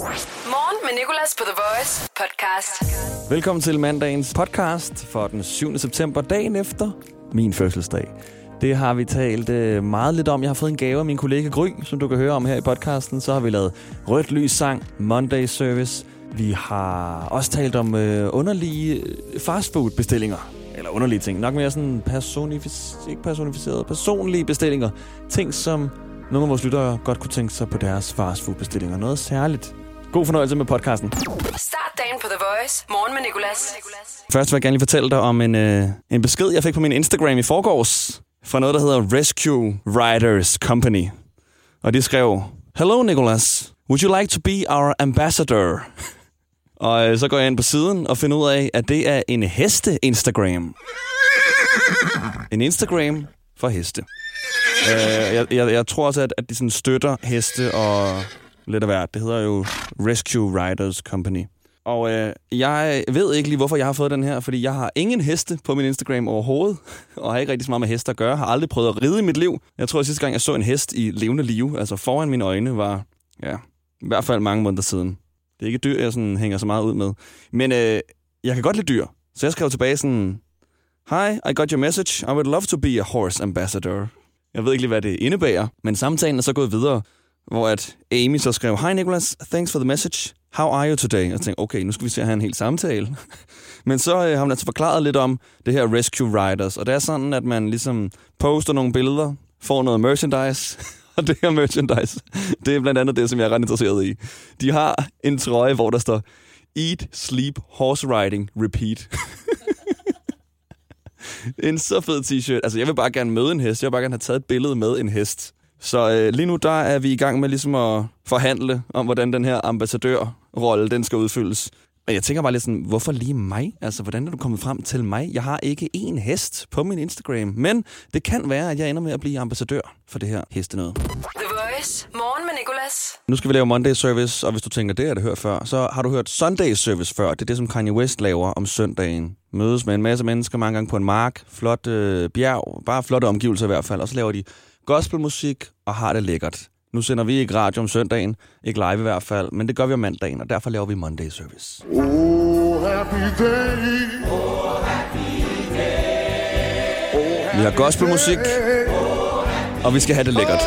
Morgen med Nicolas på The Voice podcast. Velkommen til mandagens podcast for den 7. september, dagen efter min fødselsdag. Det har vi talt øh, meget lidt om. Jeg har fået en gave af min kollega Gry, som du kan høre om her i podcasten. Så har vi lavet Rødt Lys Sang, Monday Service. Vi har også talt om øh, underlige øh, fastfood-bestillinger. Eller underlige ting. Nok mere sådan personific- ikke personificerede, personlige bestillinger. Ting, som nogle af vores lyttere godt kunne tænke sig på deres fastfood-bestillinger. Noget særligt. God fornøjelse med podcasten. Start dagen på The Voice. Morgen med Nicolas. Først vil jeg gerne lige fortælle dig om en, øh, en besked, jeg fik på min Instagram i forgårs fra noget, der hedder Rescue Riders Company. Og de skrev, Hello Nicholas, would you like to be our ambassador? og øh, så går jeg ind på siden og finder ud af, at det er en heste-Instagram. En Instagram for heste. Øh, jeg, jeg, jeg tror også, at, at de sådan støtter heste og lidt af hvert. Det hedder jo Rescue Riders Company. Og øh, jeg ved ikke lige, hvorfor jeg har fået den her, fordi jeg har ingen heste på min Instagram overhovedet, og har ikke rigtig så meget med heste at gøre. Har aldrig prøvet at ride i mit liv. Jeg tror, at sidste gang, jeg så en hest i levende liv, altså foran mine øjne, var ja, i hvert fald mange måneder siden. Det er ikke dyr, jeg sådan hænger så meget ud med. Men øh, jeg kan godt lide dyr, så jeg skrev tilbage sådan, Hi, I got your message. I would love to be a horse ambassador. Jeg ved ikke lige, hvad det indebærer, men samtalen er så gået videre, hvor at Amy så skrev, Hi Nicholas, thanks for the message. How are you today? Og jeg tænkte, okay, nu skal vi se at have en hel samtale. Men så øh, har hun altså forklaret lidt om det her Rescue Riders, og det er sådan, at man ligesom poster nogle billeder, får noget merchandise, og det her merchandise, det er blandt andet det, som jeg er ret interesseret i. De har en trøje, hvor der står, Eat, Sleep, Horse Riding, Repeat. en så fed t-shirt. Altså, jeg vil bare gerne møde en hest. Jeg vil bare gerne have taget et billede med en hest. Så øh, lige nu der er vi i gang med ligesom at forhandle om, hvordan den her ambassadørrolle den skal udfyldes. Og jeg tænker bare lidt sådan, hvorfor lige mig? Altså, hvordan er du kommet frem til mig? Jeg har ikke én hest på min Instagram, men det kan være, at jeg ender med at blive ambassadør for det her hestenød. The Voice. Morgen med Nicolas. Nu skal vi lave Monday Service, og hvis du tænker, det har du hørt før, så har du hørt Sunday Service før. Det er det, som Kanye West laver om søndagen. Mødes med en masse mennesker mange gange på en mark, flot øh, bjerg, bare flotte omgivelser i hvert fald, og så laver de gospelmusik og har det lækkert. Nu sender vi ikke radio om søndagen, ikke live i hvert fald, men det gør vi om mandagen, og derfor laver vi Monday Service. Oh, happy day. Vi har gospelmusik, og vi skal have det lækkert.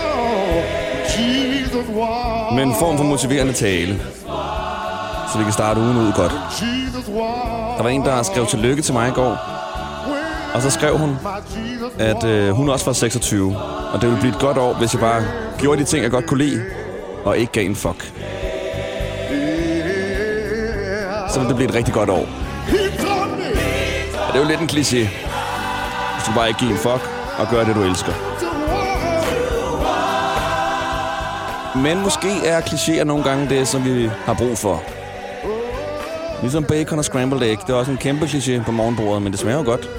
Was. Med en form for motiverende tale, så vi kan starte ugen ud godt. Der var en, der skrev tillykke til mig i går, og så skrev hun, at øh, hun også var 26, og det ville blive et godt år, hvis jeg bare gjorde de ting, jeg godt kunne lide, og ikke gav en fuck. Så ville det blive et rigtig godt år. Og det er jo lidt en kliché. Du skal bare ikke give en fuck, og gøre det, du elsker. Men måske er klichéer nogle gange det, som vi har brug for. Ligesom bacon og scrambled egg. Det er også en kæmpe kliché på morgenbordet, men det smager jo godt.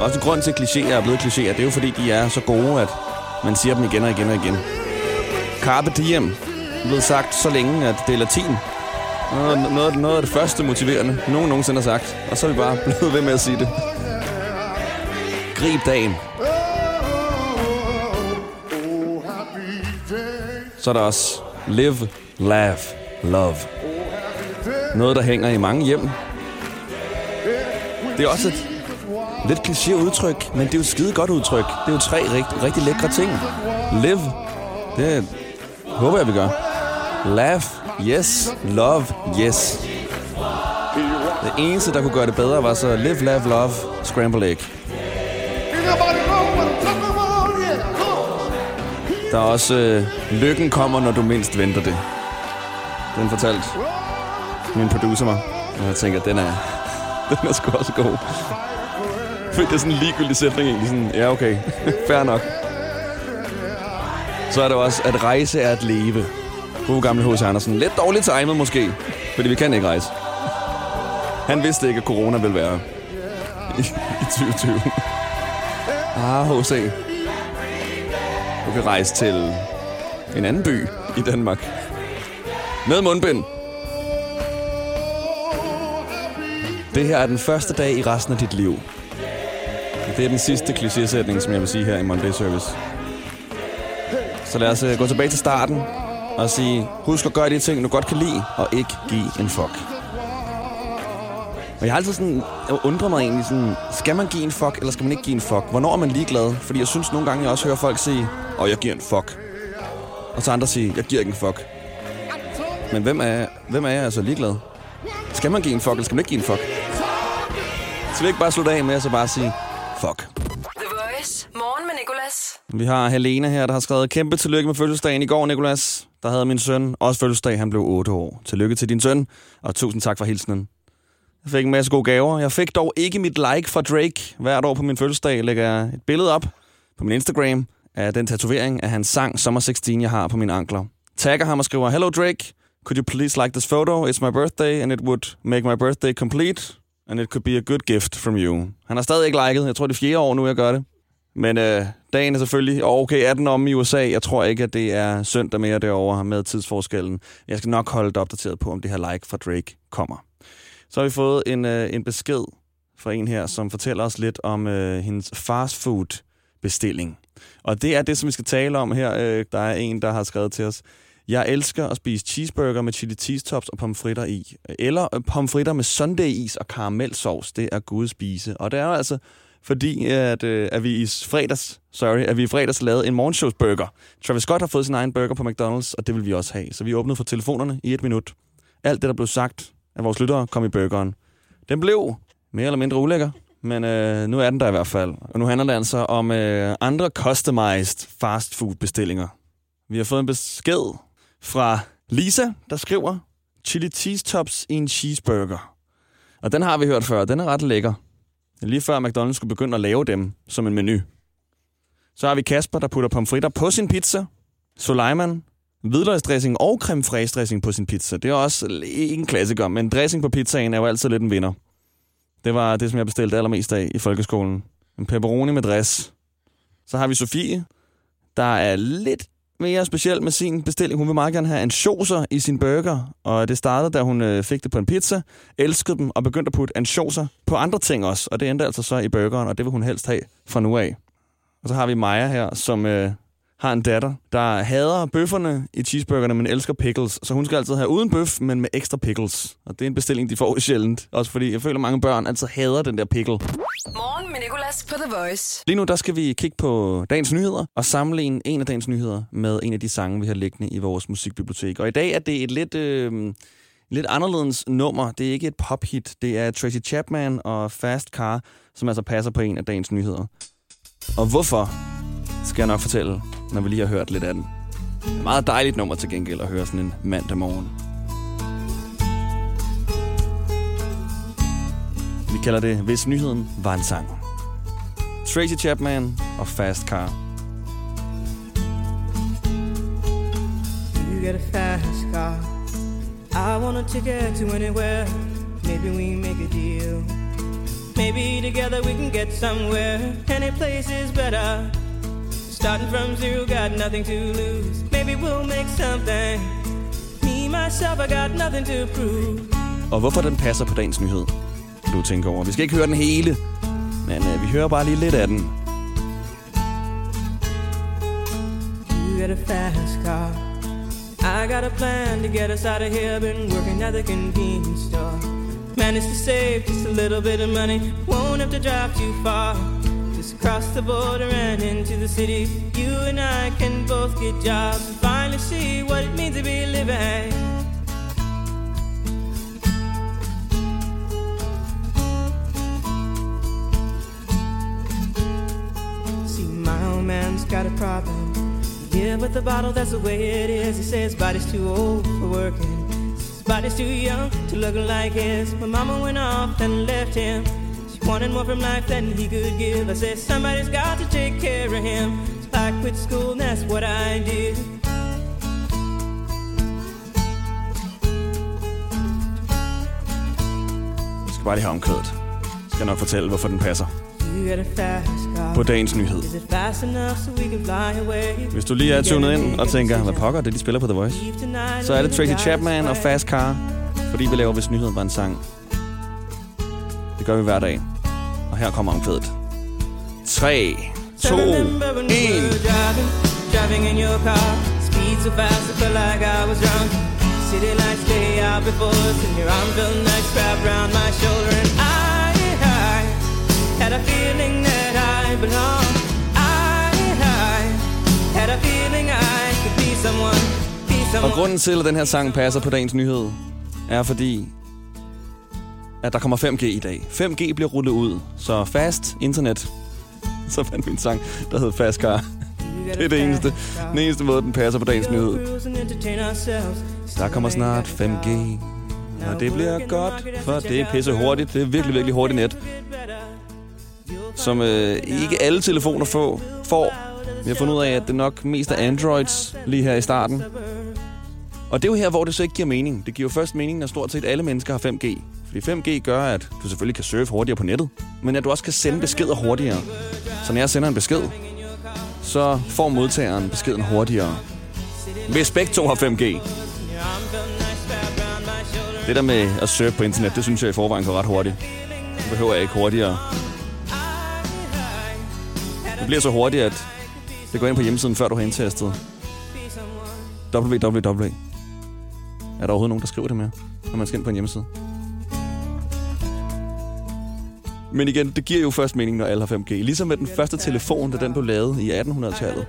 Og også en grund til, at klichéer er blevet klichéer, det er jo fordi, de er så gode, at man siger dem igen og igen og igen. Carpe diem er blevet sagt så længe, at det er latin. Noget, noget, noget af det første motiverende, nogen nogensinde har sagt. Og så er vi bare blevet ved med at sige det. Grib dagen. Så er der også live, laugh, love. Noget, der hænger i mange hjem. Det er også et lidt kliché udtryk, men det er jo et skide godt udtryk. Det er jo tre rigt, rigtig lækre ting. Live, det håber jeg, vi gør. Laugh, yes. Love, yes. Det eneste, der kunne gøre det bedre, var så live, laugh, love, scramble egg. Der er også øh, lykken kommer, når du mindst venter det. Den fortalte min producer mig. Og jeg tænker, den er, den er sgu også god. Det er sådan en ligegyldig sætning egentlig. Sådan, ja, okay. Fair nok. Så er det også, at rejse er at leve. God gamle H.C. Andersen. Lidt dårligt timet måske, fordi vi kan ikke rejse. Han vidste ikke, at corona ville være i, i 2020. Ah, H.C. Du kan rejse til en anden by i Danmark. Med mundbind. Det her er den første dag i resten af dit liv. Det er den sidste klichésætning, som jeg vil sige her i Monday Service. Så lad os øh, gå tilbage til starten. og sige, husk at gøre de ting, du godt kan lide, og ikke give en fuck. Og jeg har altid sådan undret mig egentlig sådan, skal man give en fuck, eller skal man ikke give en fuck? Hvornår er man ligeglad? Fordi jeg synes nogle gange, jeg også hører folk sige, og jeg giver en fuck. Og så andre sige, jeg giver ikke en fuck. Men hvem er, hvem er jeg altså ligeglad? Skal man give en fuck, eller skal man ikke give en fuck? Så vi ikke bare slutte af med at så bare sige, fuck. The Voice. Morgen med Nicolas. Vi har Helena her, der har skrevet kæmpe tillykke med fødselsdagen i går, Nikolas. Der havde min søn også fødselsdag, han blev 8 år. Tillykke til din søn, og tusind tak for hilsenen. Jeg fik en masse gode gaver. Jeg fik dog ikke mit like fra Drake. Hvert år på min fødselsdag lægger jeg et billede op på min Instagram af den tatovering af hans sang Summer 16, jeg har på mine ankler. Tagger ham og skriver, Hello Drake, could you please like this photo? It's my birthday, and it would make my birthday complete, and it could be a good gift from you. Han har stadig ikke liket. Jeg tror, det er fjerde år nu, jeg gør det. Men øh, dagen er selvfølgelig, og okay, 18 om i USA. Jeg tror ikke, at det er søndag mere derovre med tidsforskellen. Jeg skal nok holde dig opdateret på, om det her like fra Drake kommer. Så har vi fået en, øh, en besked fra en her, som fortæller os lidt om øh, hendes fast food bestilling. Og det er det, som vi skal tale om her. Øh, der er en, der har skrevet til os. Jeg elsker at spise cheeseburger med chili cheese tops og pomfritter i. Eller øh, pomfritter med sundae-is og karamelsovs. Det er gud spise. Og det er jo altså fordi, at, øh, at vi i fredags, sorry, at vi i fredags lavede en morgenshowsburger. Travis Scott har fået sin egen burger på McDonald's, og det vil vi også have. Så vi åbnede for telefonerne i et minut. Alt det, der blev sagt af vores lyttere, kom i burgeren. Den blev mere eller mindre ulækker, men øh, nu er den der i hvert fald. Og nu handler det altså om øh, andre customized fast food bestillinger. Vi har fået en besked fra Lisa, der skriver, chili cheese tops i en cheeseburger. Og den har vi hørt før, den er ret lækker. Lige før McDonald's skulle begynde at lave dem som en menu. Så har vi Kasper, der putter pomfritter på sin pizza. Suleiman, hvidløgsdressing og creme dressing på sin pizza. Det er også en klassiker, men dressing på pizzaen er jo altid lidt en vinder. Det var det, som jeg bestilte allermest af i folkeskolen. En pepperoni med dress. Så har vi Sofie, der er lidt mere speciel med sin bestilling. Hun vil meget gerne have ansjoser i sin burger, og det startede, da hun øh, fik det på en pizza, elskede dem og begyndte at putte ansjoser på andre ting også, og det endte altså så i burgeren, og det vil hun helst have fra nu af. Og så har vi Maja her, som øh, har en datter, der hader bøfferne i cheeseburgerne, men elsker pickles. Så hun skal altid have uden bøf, men med ekstra pickles. Og det er en bestilling, de får sjældent. Også fordi jeg føler, at mange børn altid hader den der pickle. Morgen med Nicolas på The Voice. Lige nu der skal vi kigge på dagens nyheder og sammenligne en af dagens nyheder med en af de sange, vi har liggende i vores musikbibliotek. Og i dag er det et lidt, øh, lidt anderledes nummer. Det er ikke et pophit. Det er Tracy Chapman og Fast Car, som altså passer på en af dagens nyheder. Og hvorfor, skal jeg nok fortælle, når vi lige har hørt lidt af den. Et meget dejligt nummer til gengæld at høre sådan en mandag morgen. Vi kalder det, hvis nyheden var en sang. Tracy Chapman og Fast Car. You get a fast car. I want a ticket to anywhere. Maybe we make a deal. Maybe together we can get somewhere. Any place is better. Starting from zero, got nothing to lose. Maybe we'll make something. Me, myself, I got nothing to prove. Og hvorfor den passer på dagens nyhed, du tænke over. Vi skal ikke høre den hele, men øh, vi hører bare lige lidt af den. You get a fast car. I got a plan to get us out of here. Been working at the convenience store. Managed to save just a little bit of money. Won't have to drive too far. Just cross the border and into the city. You and I can both get jobs and finally see what it means to be living. See, my old man's got a problem. Yeah, but the bottle, that's the way it is. He says body's too old for working. His body's too young to look like his. My mama went off and left him. Wanted more from life than he could give. I said, somebody's got to take care of him. So I quit school, and that's what I did. Vi skal bare lige have omkvædet. Skal jeg nok fortælle, hvorfor den passer på dagens nyhed. Hvis du lige er tunet ind og tænker, hvad pokker det, de spiller på The Voice, så er det Tracy Chapman og. Fast Car, fordi vi laver, hvis nyheden var en sang. Det gør vi hver dag. Og her kommer omkvædet. 3, 2, 1. Driving, in your car. Speed so fast, I felt like I was drunk. City lights lay out before us, and your arm felt nice wrapped around my shoulder. And I, I had a feeling that I belonged. I, I had a feeling I could be someone, be someone. Og grunden til, at den her sang passer på dagens nyhed, er fordi, at der kommer 5G i dag. 5G bliver rullet ud, så fast internet. Så fandt vi en sang, der hedder Fast Car. Det er det eneste, den eneste måde, den passer på dagens nyhed. Der kommer snart 5G, og det bliver godt, for det er pisse hurtigt. Det er virkelig, virkelig hurtigt net, som øh, ikke alle telefoner få, får. Vi har fundet ud af, at det nok mest er Androids lige her i starten. Og det er jo her, hvor det så ikke giver mening. Det giver jo først mening, når stort set alle mennesker har 5G. Fordi 5G gør, at du selvfølgelig kan surfe hurtigere på nettet, men at du også kan sende beskeder hurtigere. Så når jeg sender en besked, så får modtageren beskeden hurtigere. Hvis begge to har 5G. Det der med at surfe på internet, det synes jeg i forvejen går ret hurtigt. Det behøver jeg ikke hurtigere. Det bliver så hurtigt, at det går ind på hjemmesiden, før du har indtastet www. Er der overhovedet nogen, der skriver det mere, når man skal ind på en hjemmeside? Men igen, det giver jo først mening, når alle har 5G. Ligesom med den første telefon, da den blev lavet i 1800-tallet.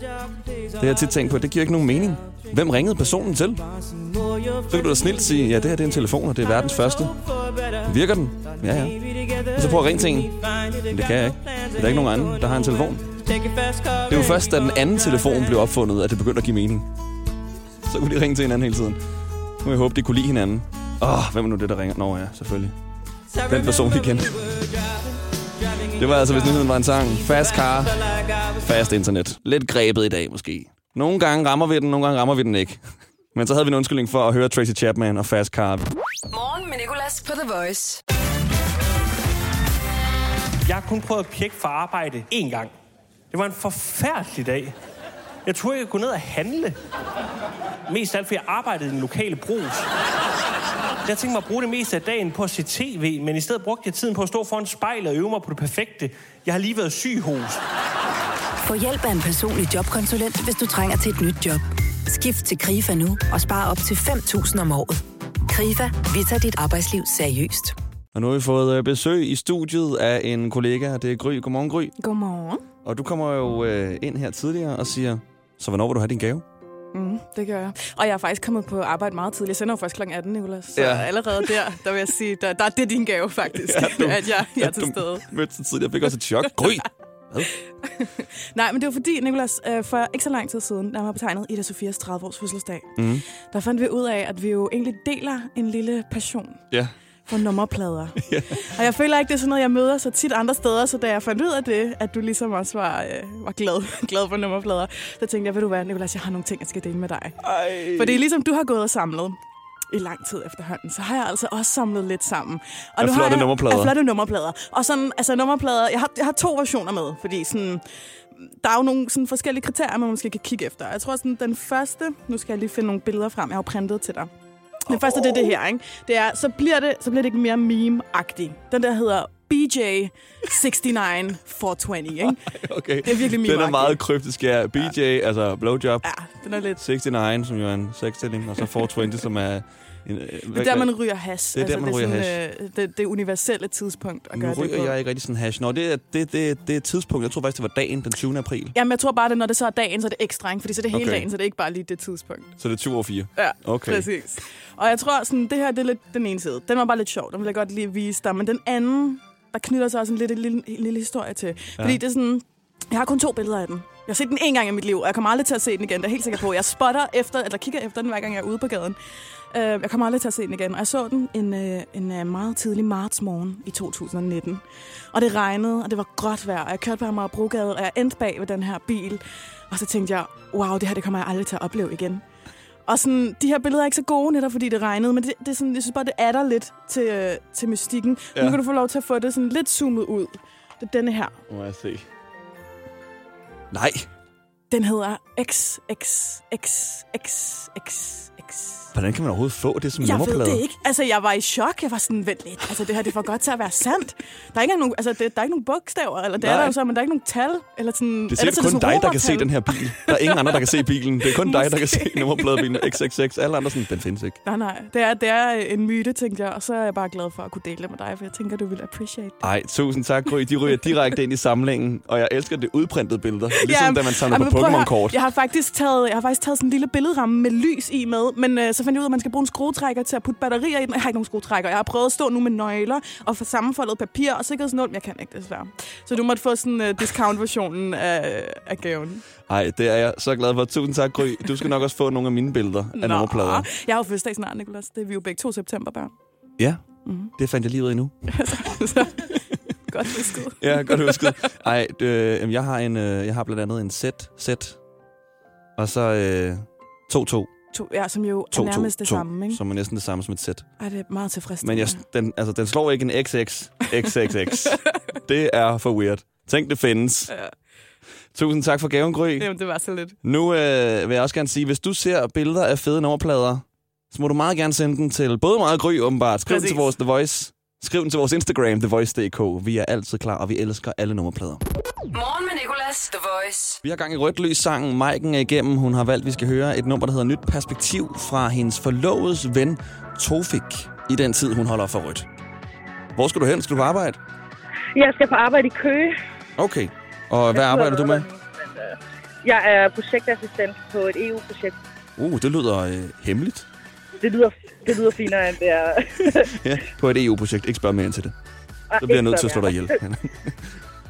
Det har jeg tit tænkt på, det giver ikke nogen mening. Hvem ringede personen til? Så kan du da snilt sige, ja, det her det er en telefon, og det er verdens første. Virker den? Ja, ja. Og så prøv at ringe til en. Men det kan jeg ikke. Der er ikke nogen anden, der har en telefon. Det er jo først, da den anden telefon blev opfundet, at det begyndte at give mening. Så kunne de ringe til hinanden hele tiden. Nu må jeg håbe, de kunne lide hinanden. Åh, oh, hvem er nu det, der ringer? Nå ja, selvfølgelig. Den person igen. Det var altså, hvis nyheden var en sang. Fast car, fast internet. Lidt grebet i dag, måske. Nogle gange rammer vi den, nogle gange rammer vi den ikke. Men så havde vi en undskyldning for at høre Tracy Chapman og Fast Car. Morgen med Nicolas på The Voice. Jeg har kun prøvet at pjekke for arbejde én gang. Det var en forfærdelig dag. Jeg troede, jeg kunne ned og handle. Mest alt, fordi jeg arbejdede i den lokale brus. Jeg tænkte mig at bruge det meste af dagen på at se tv, men i stedet brugte jeg tiden på at stå foran spejlet og øve mig på det perfekte. Jeg har lige været syg hos. Få hjælp af en personlig jobkonsulent, hvis du trænger til et nyt job. Skift til KRIFA nu og spare op til 5.000 om året. KRIFA, vi tager dit arbejdsliv seriøst. Og nu har vi fået øh, besøg i studiet af en kollega. Det er Gry. Godmorgen, Gry. Godmorgen. Og du kommer jo øh, ind her tidligere og siger, så hvornår vil du have din gave? Mm, det gør jeg. Og jeg er faktisk kommet på arbejde meget tidligt. Jeg sender jo først kl. 18, Nicolas. Så Ja. allerede der, der vil jeg sige, der, der, det er din gave faktisk, ja, du- at jeg, jeg er til Du stede. mødte så tidligt. Jeg fik også et chok. Gry! Nej, men det var fordi, Nicolas, øh, for ikke så lang tid siden, der var betegnet Ida Sofias 30-års fødselsdag, Mm. der fandt vi ud af, at vi jo egentlig deler en lille passion Ja. For nummerplader. Og jeg føler ikke, det er sådan noget, jeg møder så tit andre steder, så da jeg fandt ud af det, at du ligesom også var, øh, var glad, glad for nummerplader, så tænkte jeg, ved du hvad, Nicolas, jeg har nogle ting, jeg skal dele med dig. Ej. Fordi ligesom du har gået og samlet i lang tid efterhånden, så har jeg altså også samlet lidt sammen. Og Af nu har flotte jeg, nummerplader. Af flotte nummerplader. Og sådan, altså nummerplader, jeg har, jeg har to versioner med, fordi sådan, der er jo nogle sådan forskellige kriterier, man måske kan kigge efter. Jeg tror sådan, den første, nu skal jeg lige finde nogle billeder frem, jeg har printet til dig. Den første, det er det her, ikke? Det er, så bliver det, så bliver det ikke mere meme-agtigt. Den der hedder BJ 69 420, ikke? Okay. Det er virkelig Den er meget kryptisk. Ja, BJ, altså blowjob. Ja, den er lidt... 69, som jo er en sexstilling, og så 420, som er... En, øh, Det er der, man ryger hash. Det er der, man ryger det er sådan, øh, det, det universelle tidspunkt at Nu gøre det ryger på. jeg ikke rigtig sådan hash. Nå, det er, det, det, det er tidspunkt. Jeg tror faktisk, det var dagen den 20. april. Jamen, jeg tror bare, at når det så er dagen, så er det ekstra, ikke? Fordi så er det hele Okay. dagen, så det er ikke bare lige det tidspunkt. Så det er 20 over 4. Ja, Okay. præcis. Og jeg tror, sådan, det her det er lidt den ene side. Den var bare lidt sjov. Den vil jeg godt lige vise dig. Men den anden, der knytter sig også en lidt, en lille, en lille historie til. Ja. Fordi det er sådan... Jeg har kun to billeder af den. Jeg har set den en gang i mit liv, og jeg kommer aldrig til at se den igen. Det er jeg helt sikker på. Jeg spotter efter, eller kigger efter den, hver gang jeg er ude på gaden. Uh, jeg kommer aldrig til at se den igen. Og jeg så den en, uh, en uh, meget tidlig martsmorgen i 2019. Og det regnede, og det var gråt vejr. Og jeg kørte på Amagerbrogade, og jeg endte bag ved den her bil. Og så tænkte jeg, wow, det her det kommer jeg aldrig til at opleve igen. Og sådan, de her billeder er ikke så gode, netop fordi det regnede, men det, det er sådan, jeg synes bare, det adder lidt til, øh, til mystikken. Ja. Nu kan du få lov til at få det sådan lidt zoomet ud. Det er denne her. Må jeg se. Nej. Den hedder XXXXXX. Hvordan kan man overhovedet få det som Jeg ved nummerplade? det ikke. Altså, jeg var i chok. Jeg var sådan, vent lidt. Altså, det her det er for godt til at være sandt. Der er ikke nogen, altså, det, der er ikke nogen bogstaver, eller det er Nej. der jo så, men der er ikke nogen tal. Eller sådan, Det er sikkert kun dig, der kan se den her bil. Der er ingen andre, der kan se bilen. Det er kun dig, der kan se nummerpladebilen XXX. Alle andre sådan, den findes ikke. Nej, nej. Det er, det er en myte, tænkte jeg. Og så er jeg bare glad for at kunne dele det med dig, for jeg tænker, du vil appreciate det. Ej, tusind tak, Gry. De ryger direkte ind i samlingen, og jeg elsker det udprintede billeder. Ligesom Ja, da man samler ej, på. Pokémon-kort. Jeg har faktisk taget, jeg har faktisk taget sådan en lille billedramme med lys i med, men øh, så fandt jeg ud af, at man skal bruge en skruetrækker til at putte batterier i den. Jeg har ikke nogen skruetrækker. Jeg har prøvet at stå nu med nøgler og få sammenfoldet papir og sikkerhedsnål, men jeg kan ikke desværre. Så du måtte få sådan uh, discount-versionen af, af gaven. Ej, det er jeg så glad for. Tusind tak, Gry. Du skal nok også få nogle af mine billeder af nummerplader. Jeg har jo fødselsdag snart, Nicolas. Det er vi jo begge to september, børn. Ja, Mhm. det fandt jeg lige ud af nu. godt husket. Ja, godt husket. Ej, øh, jeg har en, øh, jeg har blandt andet en sæt, sæt, og så øh, 2-2. To, ja, som jo er 2-2, nærmest det 2, samme, ikke? Som er næsten det samme som et sæt. Ej, det er meget tilfredsstillende. Men jeg, den, altså, den slår ikke en XX. XXX. det er for weird. Tænk, det findes. Ja. Tusind tak for gaven, Gry. Jamen, det var så lidt. Nu øh, vil jeg også gerne sige, hvis du ser billeder af fede nummerplader, så må du meget gerne sende den til både mig og Gry, åbenbart. Skriv Præcis. til vores The Voice. Skriv den til vores Instagram, TheVoice.dk. Vi er altid klar, og vi elsker alle nummerplader. Morgen med Nicolas, The Voice. Vi har gang i rødt lys sangen. Maiken er igennem. Hun har valgt, at vi skal høre et nummer, der hedder Nyt Perspektiv fra hendes forlovedes ven Tofik i den tid, hun holder for rødt. Hvor skal du hen? Skal du på arbejde? Jeg skal på arbejde i Køge. Okay. Og hvad arbejder du med? Jeg er projektassistent på et EU-projekt. Uh, det lyder øh, hemmeligt. Det lyder, det lyder finere, end det er. Ja, på et EU-projekt. Ikke spørg mere ind til det. Så bliver jeg nødt til at slå dig ihjel.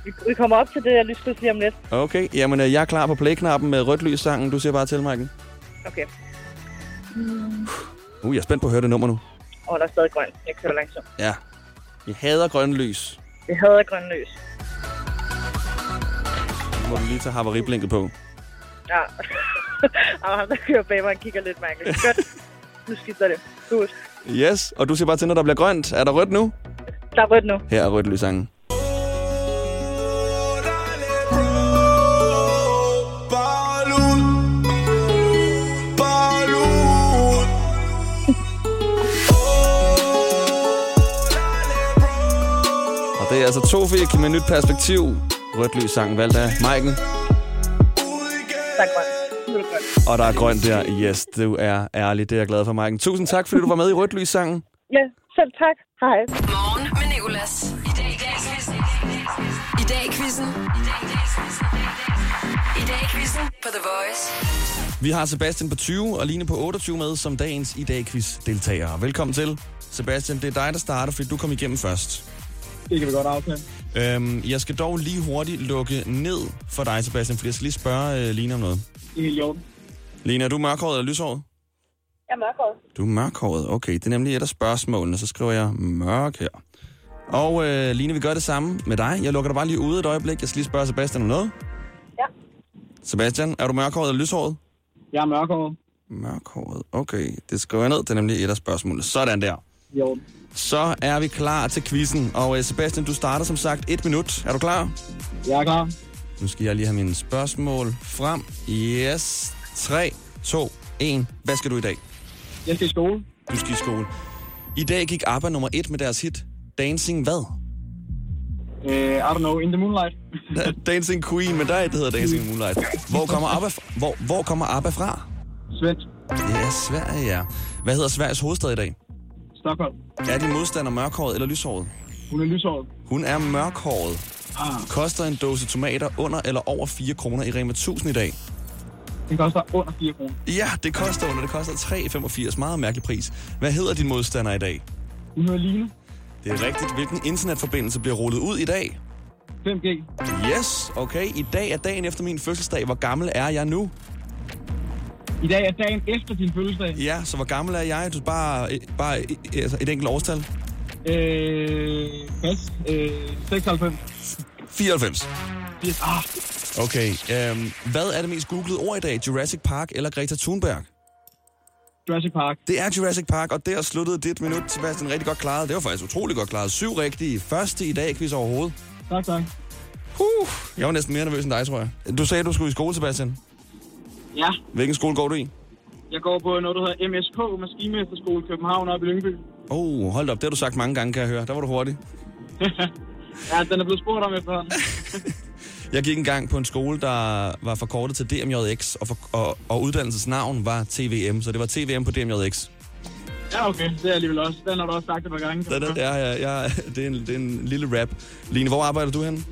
Vi, vi kommer op til det, jeg lyst lige om lidt. Okay, jamen øh, jeg er klar på play-knappen med rødt lys sangen. Du siger bare til, Maiken. Okay. Uh, jeg er spændt på at høre det nummer nu. Og der er stadig grønt. Jeg kører langsomt. Ja. Jeg hader grønne lys. Det havde grøn løs. Nu må du lige tage havariblinket på. Ja. og ham, der kører bag mig, kigger lidt mærkeligt. Godt. Nu skifter det. Gut. Yes, og du siger bare til, når der bliver grønt. Er der rødt nu? Der er rødt nu. Her er rødt lys sangen. Og det er altså Tofik med nyt perspektiv. Rødt lys sang valgt af Maiken. Der er grønt. Er. Og der er grønt der. Yes, du er ærlig. Det er jeg glad for, Maiken. Tusind tak, fordi du var med i Rødt lys sangen. Ja, selv tak. Hej. Morgen med Nicolas. I dag i dag quizzen. I dag i quizzen. I dag i quizzen på The Voice. Vi har Sebastian på 20 og Line på 28 med som dagens i dag quiz deltagere. Velkommen til. Sebastian, det er dig, der starter, fordi du kom igennem først. Det kan vi godt aftale. Øhm, jeg skal dog lige hurtigt lukke ned for dig, Sebastian, fordi jeg skal lige spørge øh, Line om noget. Det er helt i orden. Line, er du mørkhåret eller lyshåret? Jeg er mørkhåret. Du er mørkhåret, okay. Det er nemlig et af spørgsmålene, så skriver jeg mørk her. Og øh, Line, vi gør det samme med dig. Jeg lukker dig bare lige ude et øjeblik. Jeg skal lige spørge Sebastian om noget. Ja. Sebastian, er du mørkhåret eller lyshåret? Jeg er mørkhåret. Mørkhåret, okay. Det skriver jeg ned. Det er nemlig et af spørgsmålene. Sådan der. Orden. Så er vi klar til quizzen. Og øh, Sebastian, du starter som sagt et minut. Er du klar? Jeg er klar. Nu skal jeg lige have mine spørgsmål frem. Yes. 3, 2, 1. Hvad skal du i dag? Jeg skal i skole. Du skal i skole. I dag gik ABBA nummer 1 med deres hit Dancing hvad? Uh, I don't know, In the Moonlight. Dancing Queen med dig, det hedder Dancing Moonlight. Hvor kommer ABBA, fra? hvor, hvor kommer ABBA fra? Svensk. Er Sverige, ja. Hvad hedder Sveriges hovedstad i dag? Stockholm. Er din modstander mørkhåret eller lyshåret? Hun er lyshåret. Hun er mørkhåret. Ah, Koster en dåse tomater under eller over 4 kroner i Rema 1000 i dag? Den koster under 4 kroner. Ja, det koster under. Det koster 3,85. Meget mærkelig pris. Hvad hedder din modstander i dag? Hun hedder Line. Det er rigtigt. Hvilken internetforbindelse bliver rullet ud i dag? 5G. Yes, okay. I dag er dagen efter min fødselsdag. Hvor gammel er jeg nu? I dag er dagen efter din fødselsdag. Ja, så hvor gammel er jeg? Du er bare, bare altså et enkelt årstal. Øh, pas. Øh, 96. 94. 80. Ah, Okay. Øhm, hvad er det mest googlede ord i dag? Jurassic Park eller Greta Thunberg? Jurassic Park. Det er Jurassic Park, og der sluttede dit minut, Sebastian, rigtig godt klaret. Det var faktisk utrolig godt klaret. Syv rigtige. Første i dag, quiz overhovedet. Tak, tak. Uh, jeg var næsten mere nervøs end dig, tror jeg. Du sagde, du skulle i skole, Sebastian. Ja, Hvilken skole går du i? Jeg går på noget, der hedder MSK, Maskinmesterskole København oppe i Lyngby. Oh, hold op, det har du sagt mange gange, kan jeg høre. Der var du hurtig. Ja, den er blevet spurgt om efterhånden. Jeg gik engang på en skole, der var forkortet til DMJX, og, for, og, og uddannelsesnavn var TVM, så det var TVM på DMJX. Ja, okay. Det er alligevel også. Den har du også sagt et par gange. Det er, høre. ja, ja, ja, det, er en, det er en lille rap. Line, hvor arbejder du hen?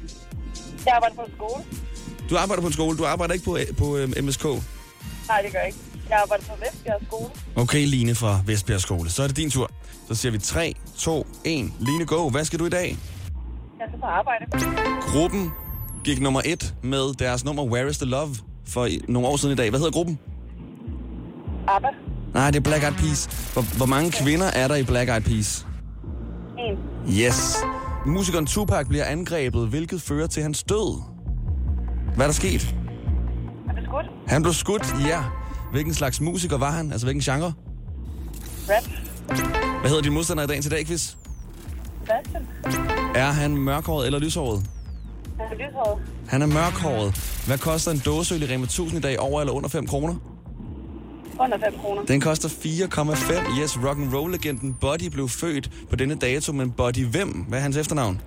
Jeg arbejder på en skole. Du arbejder på en skole, du arbejder ikke på, på øhm, MSK. Nej, det gør jeg ikke. Jeg arbejder på Vestbjerg skole. Okay, Line fra Vestbjerg Skole. Så er det din tur. Så siger vi 3, 2, 1. Line, go. Hvad skal du i dag? Jeg skal på arbejde. Gruppen gik nummer 1 med deres nummer Where is the Love for nogle år siden i dag. Hvad hedder gruppen? Arbejde. Nej, det er Black Eyed Peas. Hvor, hvor mange kvinder er der i Black Eyed Peas? En. Yes. Musikeren Tupac bliver angrebet, hvilket fører til hans død. Hvad er der sket? Er det skudt? Han blev skudt, ja. Hvilken slags musiker var han? Altså, hvilken genre? Rap. Hvad hedder din modstander i dagens i dag, quiz? Bastian. Er han mørkhåret eller lyshåret? Er lyshåret? Han er mørkhåret. Hvad koster en dåseøl i Rema 1000 i dag? Over eller under 5 kroner? Under 5 kroner. Den koster 4,5. Yes, rock and roll legenden Buddy blev født på denne dato, men Buddy hvem? Hvad er hans efternavn?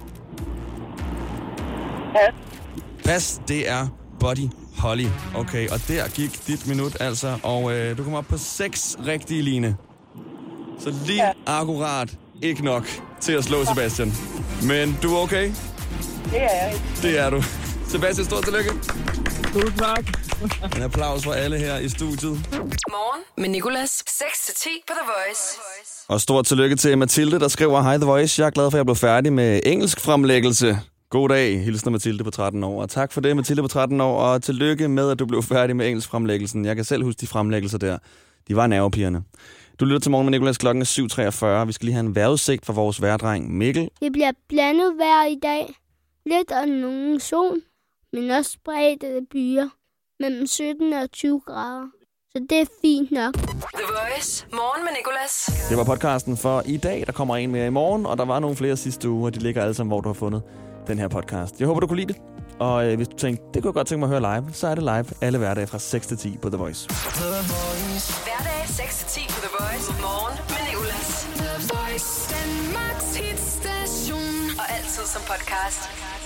Pas. Pas, det er Buddy Holly. Okay, og der gik dit minut altså, og øh, du kommer op på 6 rigtige, Line. Så lige Ja. akkurat ikke nok til at slå Sebastian. Men du er okay? Det er jeg ikke. Det er du. Sebastian, stort tillykke. Tusind tak. En applaus for alle her i studiet. Morgen med Nicolas. 6-10 på The Voice. Og stort tillykke til Mathilde, der skriver, Hej The Voice, jeg er glad for, at jeg blev færdig med engelsk fremlæggelse. God dag, hilsen Mathilde på 13 år. Og tak for det, Mathilde på 13 år, og tillykke med, at du blev færdig med engelsk fremlæggelsen. Jeg kan selv huske de fremlæggelser der. De var nervepigerne. Du lytter til morgen med Nicolas klokken er 7.43. Vi skal lige have en vejrudsigt fra vores værdreng Mikkel. Det bliver blandet vejr i dag. Lidt og nogen sol, men også spredte byer mellem 17 og 20 grader. Så det er fint nok. The Voice. Morgen med Nicolas. Det var podcasten for i dag. Der kommer en mere i morgen, og der var nogle flere sidste uge, og de ligger alle sammen, hvor du har fundet den her podcast. Jeg håber, du kunne lide det. Og øh, hvis du tænkte, det kunne jeg godt tænke mig at høre live, så er det live alle hverdage fra 6 til 10 på The Voice. Hverdag 6-10 på The Voice. Morgen med Nicolas. The Voice. Danmarks hitstation. Og altid som podcast.